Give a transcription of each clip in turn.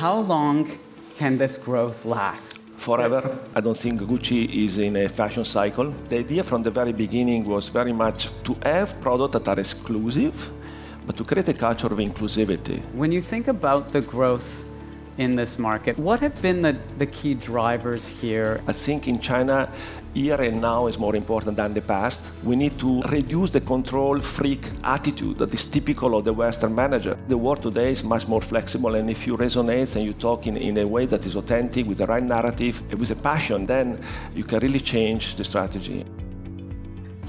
how long can this growth last? forever. I don't think Gucci is in a fashion cycle. The idea from the very beginning was very much to have products that are exclusive, but to create a culture of inclusivity. When you think about the growth in this market, what have been the, the key drivers here? I think in China, here and now is more important than the past. We need to reduce the control freak attitude that is typical of the Western manager. The world today is much more flexible, and if you resonate and you talk in, in a way that is authentic, with the right narrative, and with a passion, then you can really change the strategy.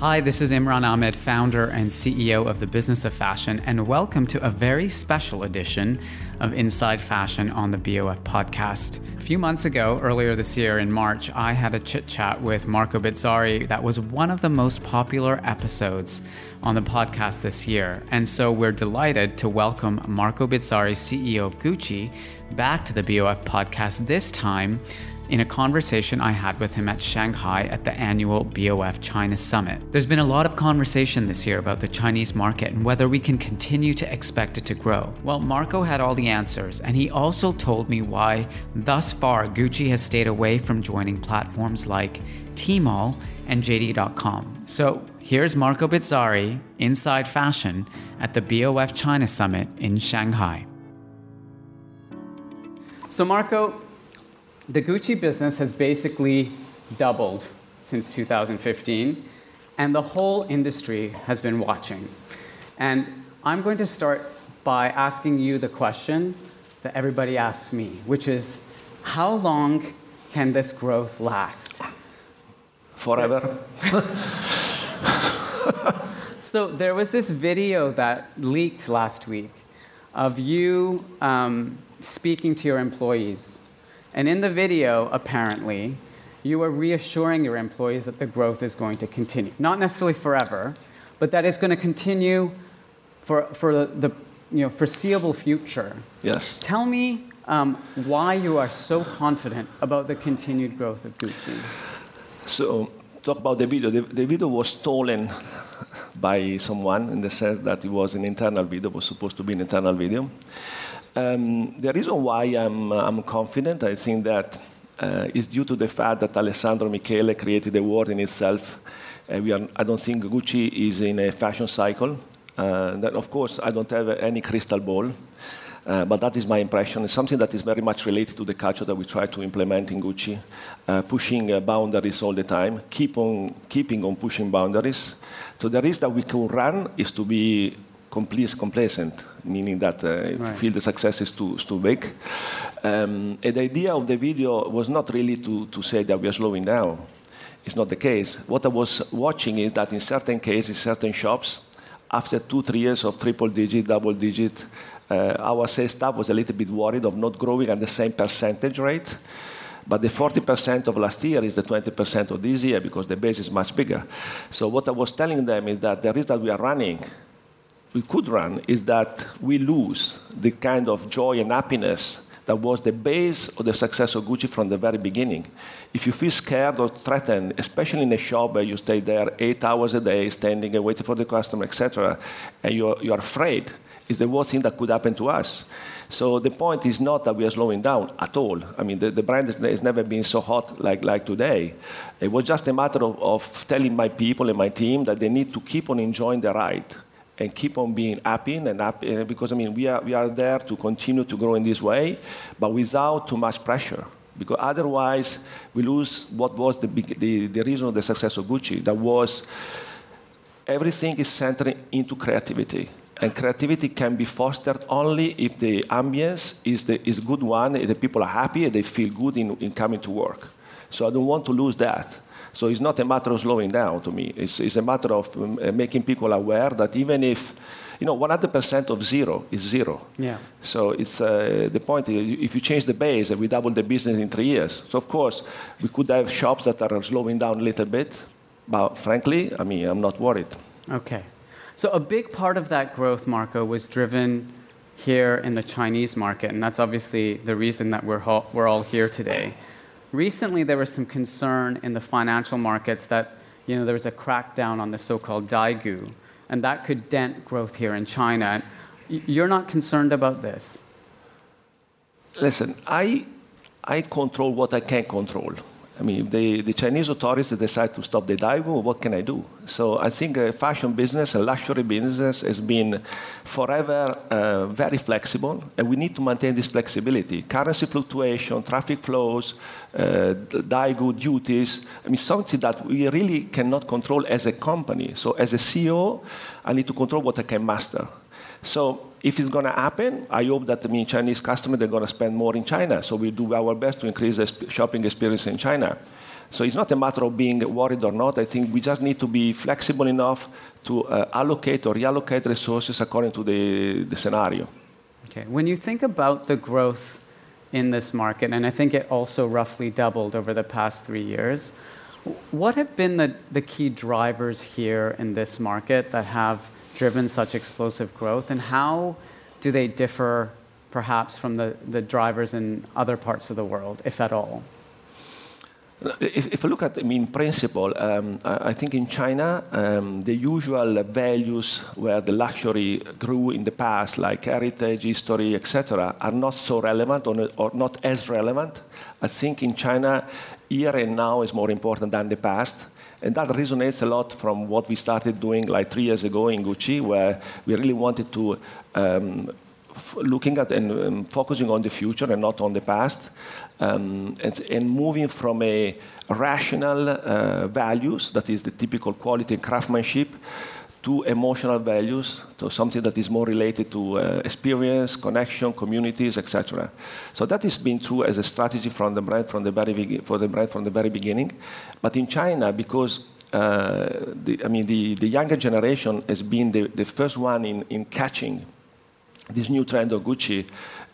Hi, this is Imran Amed, founder and CEO of the Business of Fashion, and welcome to a very special edition of Inside Fashion on the BOF podcast. A few months ago, earlier this year in March, I had a chit chat with Marco Bizzarri that was one of the most popular episodes on the podcast this year. And so we're delighted to welcome Marco Bizzarri, CEO of Gucci, back to the BOF podcast, this time in a conversation I had with him at Shanghai at the annual BOF China Summit. There's been a lot of conversation this year about the Chinese market and whether we can continue to expect it to grow. Well, Marco had all the answers, and he also told me why, thus far, Gucci has stayed away from joining platforms like Tmall and JD.com. So here's Marco Bizzarri Inside Fashion, at the BOF China Summit in Shanghai. So, Marco, the Gucci business has basically doubled since 2015, and the whole industry has been watching. And I'm going to start by asking you the question that everybody asks me, which is how long can this growth last? Forever. so there was this video that leaked last week of you um, speaking to your employees and in the video, apparently, you are reassuring your employees that the growth is going to continue. Not necessarily forever, but that it's going to continue for, for the you know, foreseeable future. Yes. Tell me um, why you are so confident about the continued growth of Gucci. So, talk about the video. The, the video was stolen by someone in the sense that it was an internal video, it was supposed to be an internal video. Um, the reason why I'm, uh, I'm confident, I think that uh, is due to the fact that Alessandro Michele created a world in itself. Uh, we are, I don't think Gucci is in a fashion cycle. Uh, that of course, I don't have any crystal ball, uh, but that is my impression. It's something that is very much related to the culture that we try to implement in Gucci, uh, pushing boundaries all the time, keep on keeping on pushing boundaries. So the risk that we can run is to be complete, complacent, meaning that uh, right. feel the success is too, is too big. Um, and the idea of the video was not really to, to say that we are slowing down. It's not the case. What I was watching is that in certain cases, certain shops, after two, three years of triple digit, double digit, uh, our sales staff was a little bit worried of not growing at the same percentage rate. But the 40% of last year is the 20% of this year because the base is much bigger. So what I was telling them is that the risk that we are running we could run is that we lose the kind of joy and happiness that was the base of the success of Gucci from the very beginning. If you feel scared or threatened, especially in a shop where you stay there eight hours a day, standing and waiting for the customer, etc., and you're, you're afraid, it's the worst thing that could happen to us. So the point is not that we are slowing down at all. I mean, the, the brand has never been so hot like, like today. It was just a matter of, of telling my people and my team that they need to keep on enjoying the ride and keep on being happy and happy eh, because I mean we are we are there to continue to grow in this way, but without too much pressure. Because otherwise we lose what was the, big, the, the reason of the success of Gucci. That was everything is centered into creativity. And creativity can be fostered only if the ambience is the is good one, the people are happy, they feel good in, in coming to work. So I don't want to lose that. So it's not a matter of slowing down to me. It's, it's a matter of um, uh, making people aware that even if, you know, 100% of zero is zero. Yeah. So it's uh, the point. If you change the base we double the business in three years, so of course we could have shops that are slowing down a little bit, but frankly, I mean, I'm not worried. Okay. So a big part of that growth, Marco, was driven here in the Chinese market, and that's obviously the reason that we're, we're all here today. Recently, there was some concern in the financial markets that you know, there was a crackdown on the so-called Daigou, and that could dent growth here in China. You're not concerned about this? listen, I, I control what I can control. I mean, if the, the Chinese authorities decide to stop the Daigou, what can I do? So I think a fashion business, a luxury business, has been forever uh, very flexible, and we need to maintain this flexibility. Currency fluctuation, traffic flows, uh, Daigou duties, I mean, something that we really cannot control as a company. So as a CEO, I need to control what I can master. So if it's going to happen, I hope that I mean Chinese customers they're going to spend more in China. So we do our best to increase the shopping experience in China. So it's not a matter of being worried or not. I think we just need to be flexible enough to uh, allocate or reallocate resources according to the, the scenario. Okay. When you think about the growth in this market, and I think it also roughly doubled over the past three years, what have been the, the key drivers here in this market that have driven such explosive growth, and how do they differ perhaps from the, the drivers in other parts of the world, if at all? If, if I look at, I mean, principle, um, I, think in China, um, the usual values where the luxury grew in the past, like heritage, history, etc., are not so relevant or, or not as relevant. I think in China, here and now is more important than the past. And that resonates a lot from what we started doing like three years ago in Gucci, where we really wanted to um, looking at and um, focusing on the future and not on the past, um, and, and, moving from a rational uh, values, that is the typical quality and craftsmanship, to emotional values, to something that is more related to uh, experience, connection, communities, etc. So that has been true as a strategy from the brand from the very for the brand from the very beginning. But in China, because uh, the, I mean the, the younger generation has been the, the first one in, in catching this new trend of Gucci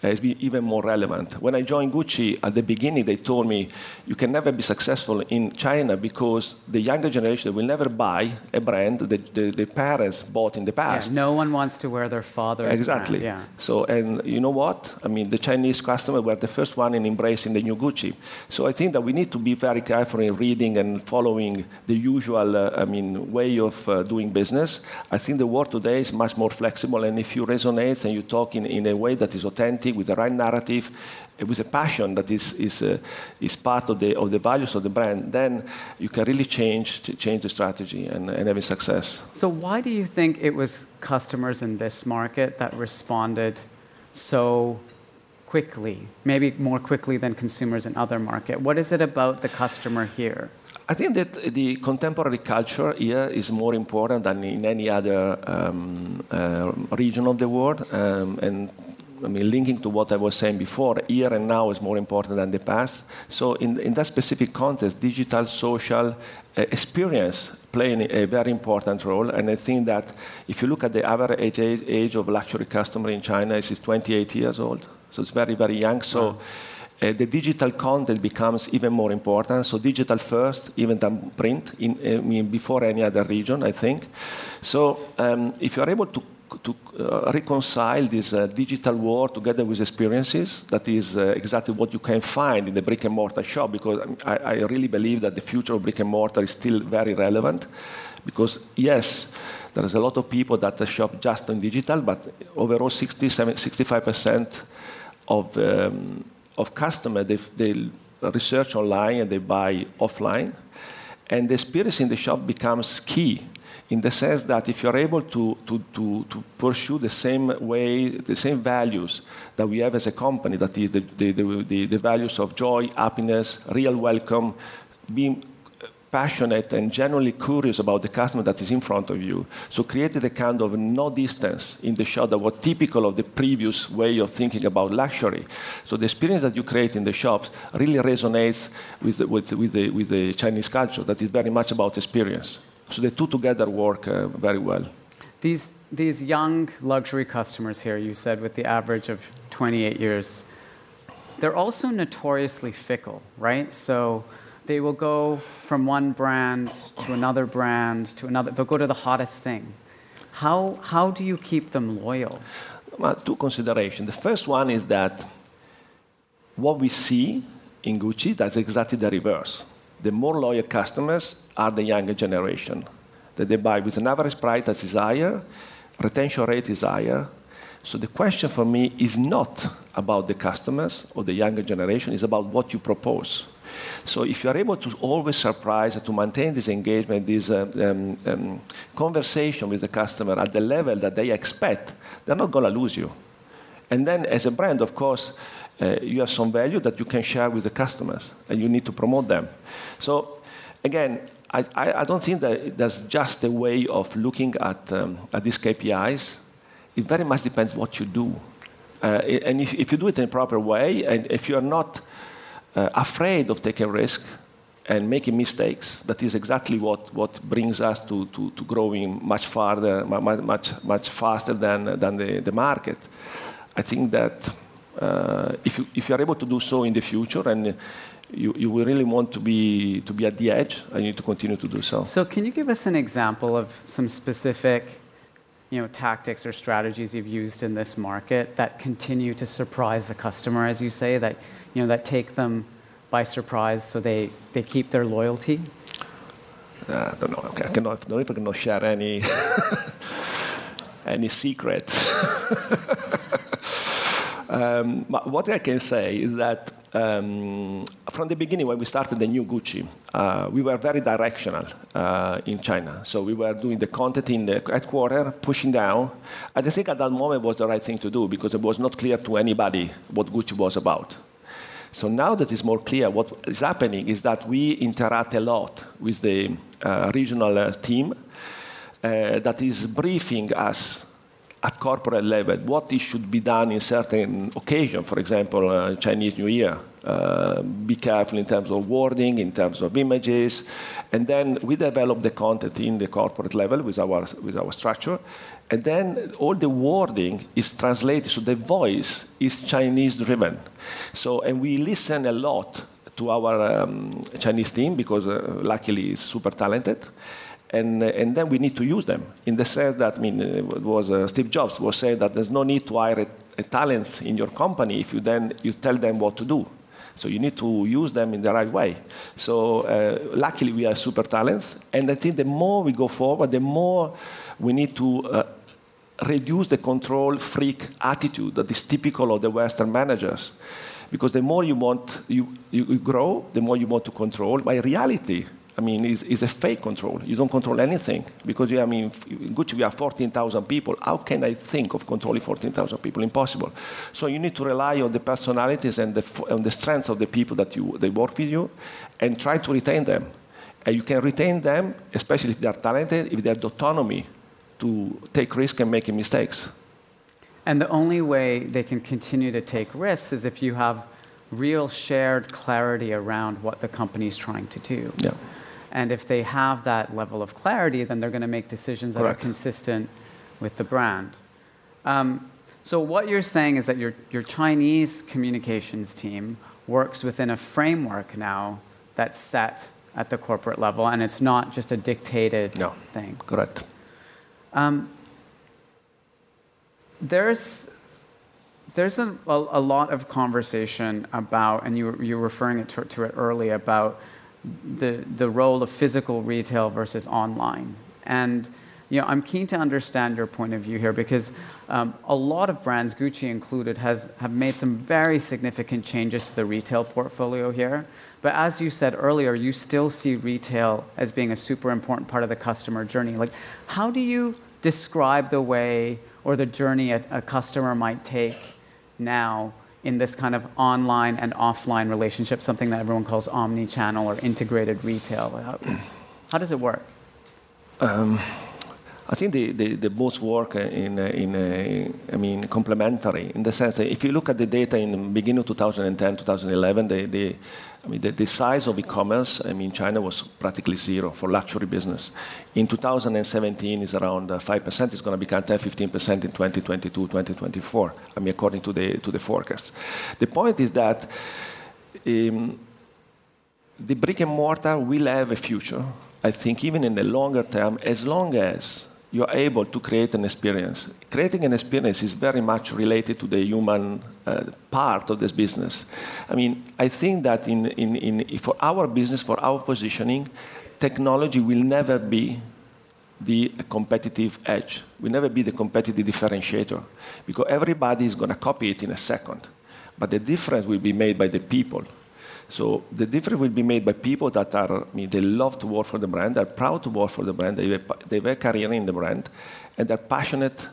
has been even more relevant. When I joined Gucci at the beginning, they told me you can never be successful in China because the younger generation will never buy a brand that the, the parents bought in the past. Yeah, no one wants to wear their father's exactly. Brand, yeah. So, and you know what? I mean, the Chinese customer were the first one in embracing the new Gucci. So I think that we need to be very careful in reading and following the usual, uh, I mean, way of uh, doing business. I think the world today is much more flexible, and if you resonate and you talk in, in a way that is authentic with the right narrative, with a passion that is, is, uh, is part of the, of the values of the brand, then you can really change, change the strategy and, and have a success. So, why do you think it was customers in this market that responded so quickly, maybe more quickly than consumers in other markets? What is it about the customer here? I think that the contemporary culture here is more important than in any other um, uh, region of the world, um, and I mean, linking to what I was saying before, here and now is more important than the past. So in, in that specific context, digital, social uh, experience playing a very important role. And I think that if you look at the average age, age of luxury customer in China, it's 28 years old. So it's very, very young. So wow. Uh, the digital content becomes even more important. So digital first, even than print, in, I mean, before any other region, I think. So um, if you are able to to uh, reconcile this uh, digital world together with experiences. That is uh, exactly what you can find in the brick and mortar shop because I, I, really believe that the future of brick and mortar is still very relevant. Because, yes, there is a lot of people that shop just on digital, but overall 60, 65% of, um, of customers, they, they research online and they buy offline. And the experience in the shop becomes key in the sense that if you're able to, to, to, to, pursue the same way, the same values that we have as a company, that is the, the, the, the values of joy, happiness, real welcome, being passionate and genuinely curious about the customer that is in front of you. So created a kind of no distance in the shop that was typical of the previous way of thinking about luxury. So the experience that you create in the shops really resonates with the, with, with the, with the Chinese culture that is very much about experience. So the two together work uh, very well. These, these young luxury customers here, you said with the average of 28 years, they're also notoriously fickle, right? So they will go from one brand to another brand to another. They'll go to the hottest thing. How, how do you keep them loyal? Well, two considerations. The first one is that what we see in Gucci, that's exactly the reverse the more loyal customers are the younger generation. That they buy with an average price that is higher, retention rate is higher. So the question for me is not about the customers or the younger generation, it's about what you propose. So if you are able to always surprise, to maintain this engagement, this uh, um, um, conversation with the customer at the level that they expect, they're not going to lose you. And then as a brand, of course, uh, you have some value that you can share with the customers, and you need to promote them. So again, I, I, don't think that there's just a way of looking at, um, at these KPIs. It very much depends what you do. Uh, and if, if, you do it in a proper way, and if you're not uh, afraid of taking risk and making mistakes, that is exactly what, what brings us to, to, to growing much farther, much, much faster than, than the, the market. I think that uh, if, you, if you're able to do so in the future and you, you really want to be, to be at the edge, I need to continue to do so. So can you give us an example of some specific you know, tactics or strategies you've used in this market that continue to surprise the customer, as you say, that, you know, that take them by surprise so they, they keep their loyalty? Uh, I don't know. Okay, I cannot, I don't know if I can share any, any secret. um, but what I can say is that um, from the beginning, when we started the new Gucci, uh, we were very directional uh, in China. So we were doing the content in the headquarters, pushing down. And I think at that moment was the right thing to do because it was not clear to anybody what Gucci was about. So now that it's more clear, what is happening is that we interact a lot with the uh, regional uh, team uh, that is briefing us at corporate level what should be done in certain occasion, for example, uh, Chinese New Year. Uh, be careful in terms of wording, in terms of images, and then we develop the content in the corporate level with our with our structure, and then all the wording is translated. So the voice is Chinese driven. So and we listen a lot to our um, Chinese team because uh, luckily it's super talented and, uh, and then we need to use them in the sense that I mean it was uh, Steve Jobs was saying that there's no need to hire a, a talent in your company if you then you tell them what to do. So you need to use them in the right way. So uh, luckily we are super talents, and I think the more we go forward, the more we need to uh, reduce the control freak attitude that is typical of the Western managers. Because the more you want you, you grow, the more you want to control. By reality, I mean, is, is a fake control. You don't control anything because, I mean, in Gucci we have 14,000 people. How can I think of controlling 14,000 people? Impossible. So you need to rely on the personalities and the, on the strengths of the people that you, they work with you and try to retain them. And you can retain them, especially if they are talented, if they have the autonomy to take risks and make mistakes. And the only way they can continue to take risks is if you have real shared clarity around what the company is trying to do. Yeah. And if they have that level of clarity, then they're going to make decisions that Correct. are consistent with the brand. Um, so what you're saying is that your, your Chinese communications team works within a framework now that's set at the corporate level, and it's not just a dictated no. thing. Correct. Um, there's there's a, a, a, lot of conversation about, and you, you're referring it to, to it early, about the, the role of physical retail versus online. And you know, I'm keen to understand your point of view here because um, a lot of brands, Gucci included, has, have made some very significant changes to the retail portfolio here. But as you said earlier, you still see retail as being a super important part of the customer journey. Like, how do you describe the way or the journey a, a customer might take now in this kind of online and offline relationship, something that everyone calls omni-channel or integrated retail? How, does it work? Um, I think the, the, the both work in, in I mean, complementary in the sense that if you look at the data in the beginning of 2010, 2011, the, the, I mean, the, the size of e-commerce, I mean, China was practically zero for luxury business. In 2017, is around 5%. Uh, it's going to become 10, 15% in 2022, 2024. I mean, according to the to the forecast. The point is that um, the brick and mortar will have a future. I think even in the longer term, as long as you're able to create an experience. Creating an experience is very much related to the human uh, part of this business. I mean, I think that in, in, in, for our business, for our positioning, technology will never be the competitive edge, will never be the competitive differentiator, because everybody is going to copy it in a second. but the difference will be made by the people. So the difference will be made by people that are, I mean, they love to work for the brand, they're proud to work for the brand, they have, they have a career in the brand, and they're passionate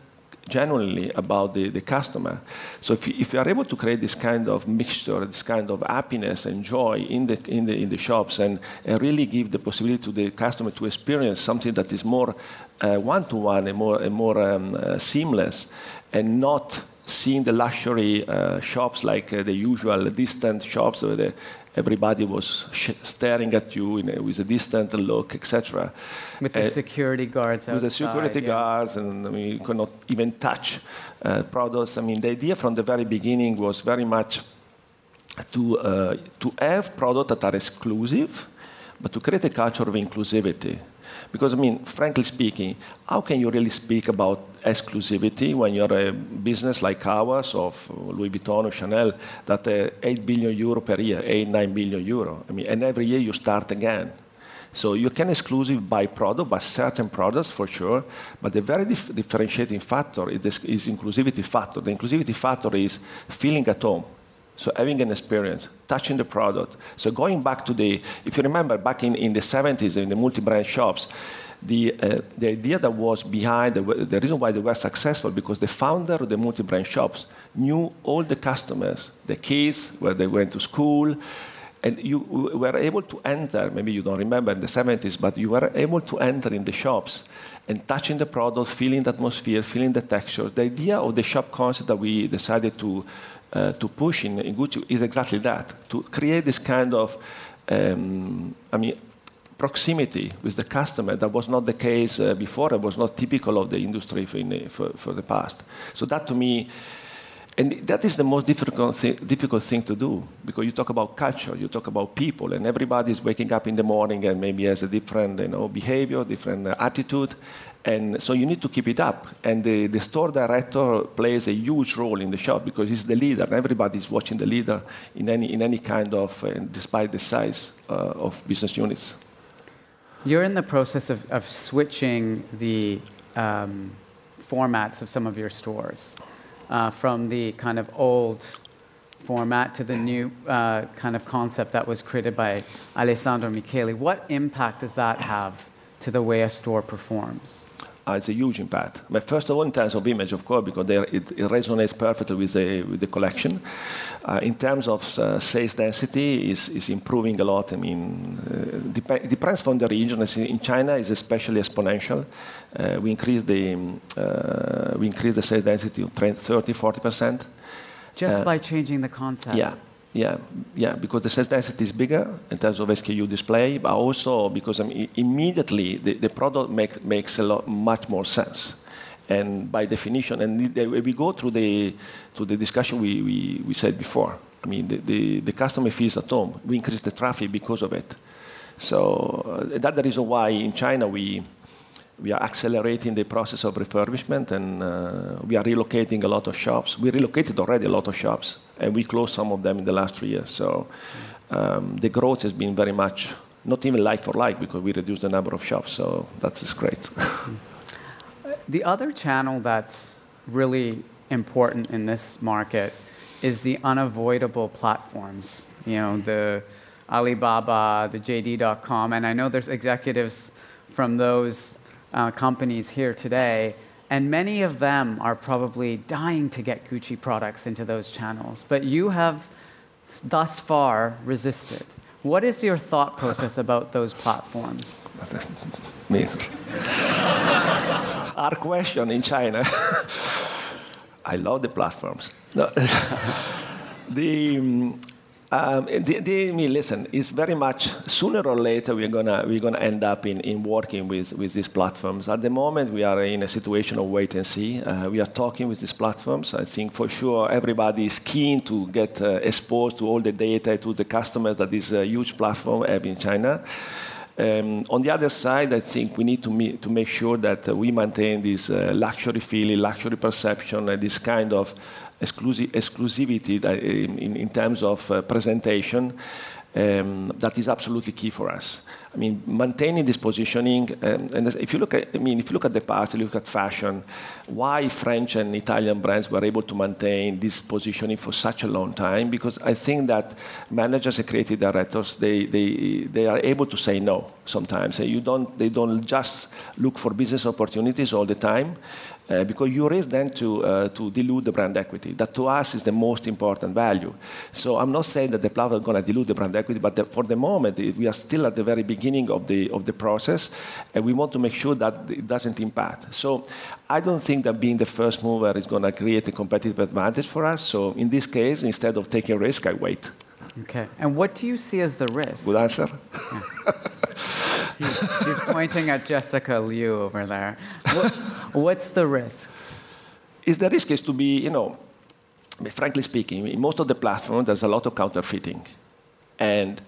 genuinely about the, the customer. So if you, if you are able to create this kind of mixture, this kind of happiness and joy in the, in the, in the shops and, and really give the possibility to the customer to experience something that is more uh, one-to-one and more, and more um, uh, seamless and not seeing the luxury uh, shops like uh, the usual distant shops where the, everybody was staring at you a, with a distant look, etc. With the uh, security guards outside, With the security yeah. guards, and I mean, you could not even touch uh, products. I mean, the idea from the very beginning was very much to, uh, to have products that are exclusive, but to create a culture of inclusivity. Because, I mean, frankly speaking, how can you really speak about exclusivity when you're a business like ours, of Louis Vuitton or Chanel, that uh, 8 billion euro per year, 8, 9 billion euro? I mean, and every year you start again. So you can exclusive by product, by certain products for sure, but the very dif- differentiating factor is, is inclusivity factor. The inclusivity factor is feeling at home. So having an experience, touching the product. So going back to the, if you remember back in, in the 70s in the multi-brand shops, the, uh, the idea that was behind, the, the reason why they were successful, because the founder of the multi-brand shops knew all the customers, the kids, where they went to school, and you were able to enter, maybe you don't remember in the 70s, but you were able to enter in the shops and touching the product, feeling the atmosphere, feeling the texture. The idea of the shop concept that we decided to uh, to push in, in Gucci is exactly that to create this kind of, um, I mean, proximity with the customer that was not the case uh, before. It was not typical of the industry for, the, for, for, the past. So that to me, and that is the most difficult, thi- difficult thing to do because you talk about culture, you talk about people, and everybody is waking up in the morning and maybe has a different you know, behavior, different uh, attitude, and so you need to keep it up. And the, the, store director plays a huge role in the shop because he's the leader. Everybody is watching the leader in any, in any kind of, uh, despite the size uh, of business units. You're in the process of, of switching the um, formats of some of your stores uh, from the kind of old format to the new uh, kind of concept that was created by Alessandro Michele. What impact does that have to the way a store performs? Uh, it's a huge impact. But first of all, in terms of image, of course, because it, it, resonates perfectly with the, with the collection. Uh, in terms of uh, sales density, is is improving a lot. I mean, uh, dep- depends from the region. In China, is especially exponential. Uh, we increase the uh, we increase the sales density of 30, 40 percent. Just by changing the concept. Yeah. Yeah, yeah, because the sales density is bigger in terms of SKU display, but also because I mean, immediately the, the product make, makes a lot much more sense. And by definition, and we go through the, through the discussion we, we, we said before. I mean, the, the, the customer feels at home. We increase the traffic because of it. So uh, that's the reason why in China we, we are accelerating the process of refurbishment and uh, we are relocating a lot of shops. We relocated already a lot of shops and we closed some of them in the last three years. So um, the growth has been very much not even like for like because we reduced the number of shops. So that's great. the other channel that's really important in this market is the unavoidable platforms. You know, the Alibaba, the JD.com, and I know there's executives from those uh, companies here today, and many of them are probably dying to get Gucci products into those channels. But you have thus far resisted. What is your thought process about those platforms? Me. Our question in China. I love the platforms. No. the, um, um, the, the, I mean, listen, it's very much sooner or later we're gonna we're gonna end up in, in working with, with these platforms. At the moment, we are in a situation of wait and see. Uh, we are talking with these platforms. I think for sure everybody is keen to get uh, exposed to all the data to the customers that this uh, huge platform have in China. Um, on the other side, I think we need to, me- to make sure that uh, we maintain this uh, luxury feeling, luxury perception, uh, this kind of exclusi- exclusivity in, in, terms of uh, presentation. Um, that is absolutely key for us. I mean, maintaining this positioning, um, and if you look at, I mean, if you look at the past, you look at fashion, why French and Italian brands were able to maintain this positioning for such a long time? Because I think that managers and creative directors, they, they, they are able to say no sometimes. You don't, they don't just look for business opportunities all the time uh, because you risk then to, uh, to dilute the brand equity. That to us is the most important value. So I'm not saying that the platform is going to dilute the brand equity, but the, for the moment, it, we are still at the very beginning of the, of the process, and we want to make sure that it doesn't impact. So I don't think that being the first mover is going to create a competitive advantage for us. So in this case, instead of taking risk, I wait. Okay. And what do you see as the risk? Good answer. Yeah. he's pointing at Jessica Liu over there. What, what's the risk? Is the risk is to be, you know, frankly speaking, in most of the platforms, there's a lot of counterfeiting. And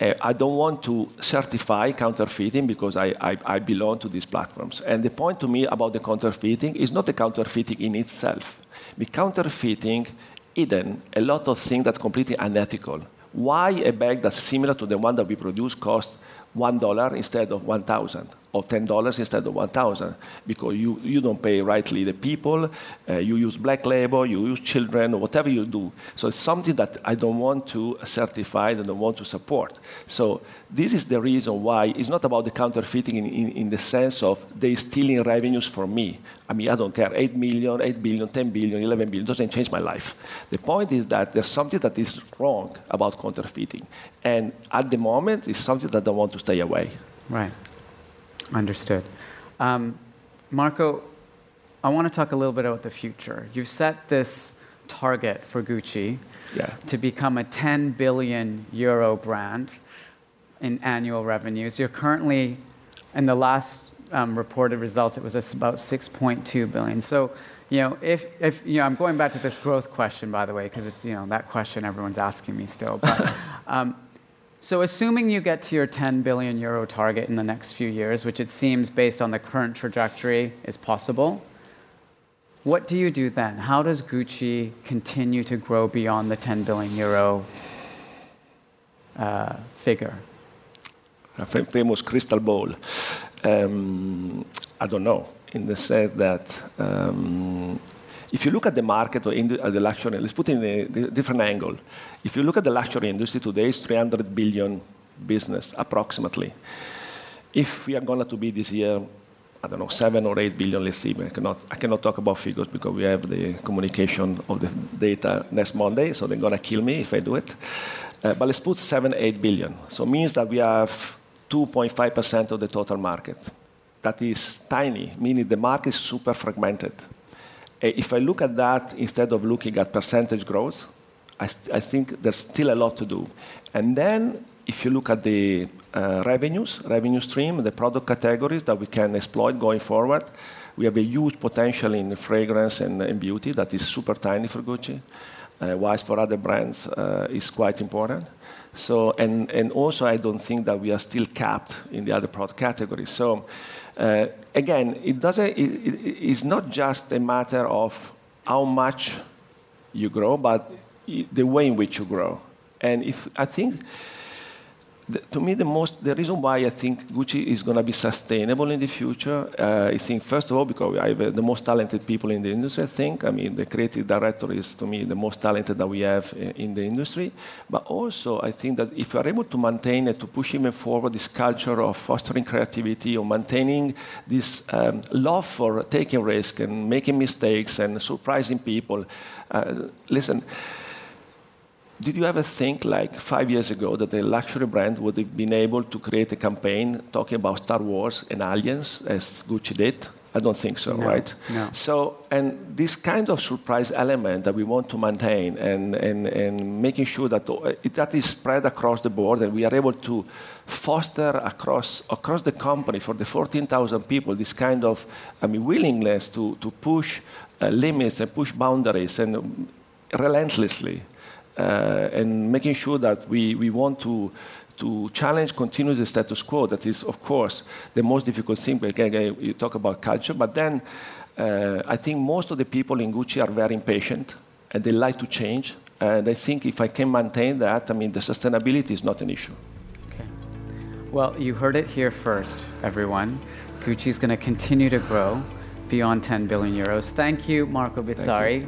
uh, I don't want to certify counterfeiting because I, I, I, belong to these platforms. And the point to me about the counterfeiting is not the counterfeiting in itself. The counterfeiting hidden a lot of things that are completely unethical. Why a bag that's similar to the one that we produce costs $1 instead of 1,000 or $10 instead of 1,000 because you, you don't pay rightly the people, uh, you use black labor, you use children, whatever you do. So it's something that I don't want to certify and don't want to support. So this is the reason why it's not about the counterfeiting in, in, in the sense of they stealing revenues from me. I mean, I don't care, 8 million, 8 billion, 10 billion, 11 billion, doesn't change my life. The point is that there's something that is wrong about counterfeiting. And at the moment, it's something that I want to stay away. Right. Understood. Um, Marco, I want to talk a little bit about the future. You've set this target for Gucci yeah. to become a 10 billion euro brand in annual revenues. You're currently, in the last um, reported results, it was about 6.2 billion. So, you know, if, if, you know, I'm going back to this growth question, by the way, because it's, you know, that question everyone's asking me still. But, um, so assuming you get to your 10 billion euro target in the next few years, which it seems based on the current trajectory is possible, what do you do then? How does Gucci continue to grow beyond the 10 billion euro uh, figure? A famous crystal ball. Um, I don't know, in the sense that um, if you look at the market or in the, the luxury, let's put it in a different angle. If you look at the luxury industry today, it's 300 billion business approximately. If we are going to be this year, I don't know, seven or eight billion, let's see. I cannot, I cannot talk about figures because we have the communication of the data next Monday, so they're going to kill me if I do it. Uh, but let's put seven, eight billion. So it means that we have 2.5% of the total market. That is tiny, meaning the market is super fragmented. Uh, if I look at that instead of looking at percentage growth, I, I think there's still a lot to do. And then if you look at the uh, revenues, revenue stream, the product categories that we can exploit going forward, we have a huge potential in fragrance and, and beauty that is super tiny for Gucci, uh, for other brands uh, is quite important. So, and, and also I don't think that we are still capped in the other product categories. So uh, again, it doesn't, it, it, it's not just a matter of how much you grow, but the way in which you grow. And if I think the, to me, the most the reason why I think Gucci is going to be sustainable in the future, uh, I think first of all because I have uh, the most talented people in the industry. I think I mean the creative director is to me the most talented that we have in, in the industry. But also I think that if we are able to maintain and to push even forward this culture of fostering creativity or maintaining this um, love for taking risk and making mistakes and surprising people, uh, listen did you ever think, like five years ago, that a luxury brand would have been able to create a campaign talking about Star Wars and aliens, as Gucci did? I don't think so, no, right? No. So, and this kind of surprise element that we want to maintain and, and, and making sure that that is spread across the board and we are able to foster across, across the company for the 14,000 people this kind of I mean, willingness to, to push uh, limits and push boundaries and relentlessly uh, and making sure that we, we want to, to challenge continuous the status quo. That is, of course, the most difficult thing. Again, you talk about culture, but then uh, I think most of the people in Gucci are very impatient and they like to change. And I think if I can maintain that, I mean, the sustainability is not an issue. Okay. Well, you heard it here first, everyone. Gucci is going to continue to grow beyond 10 billion euros. Thank you, Marco Bizzarri. Uh,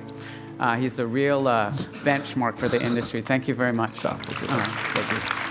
he's a real uh, benchmark for the industry. Thank you very much. Thank you.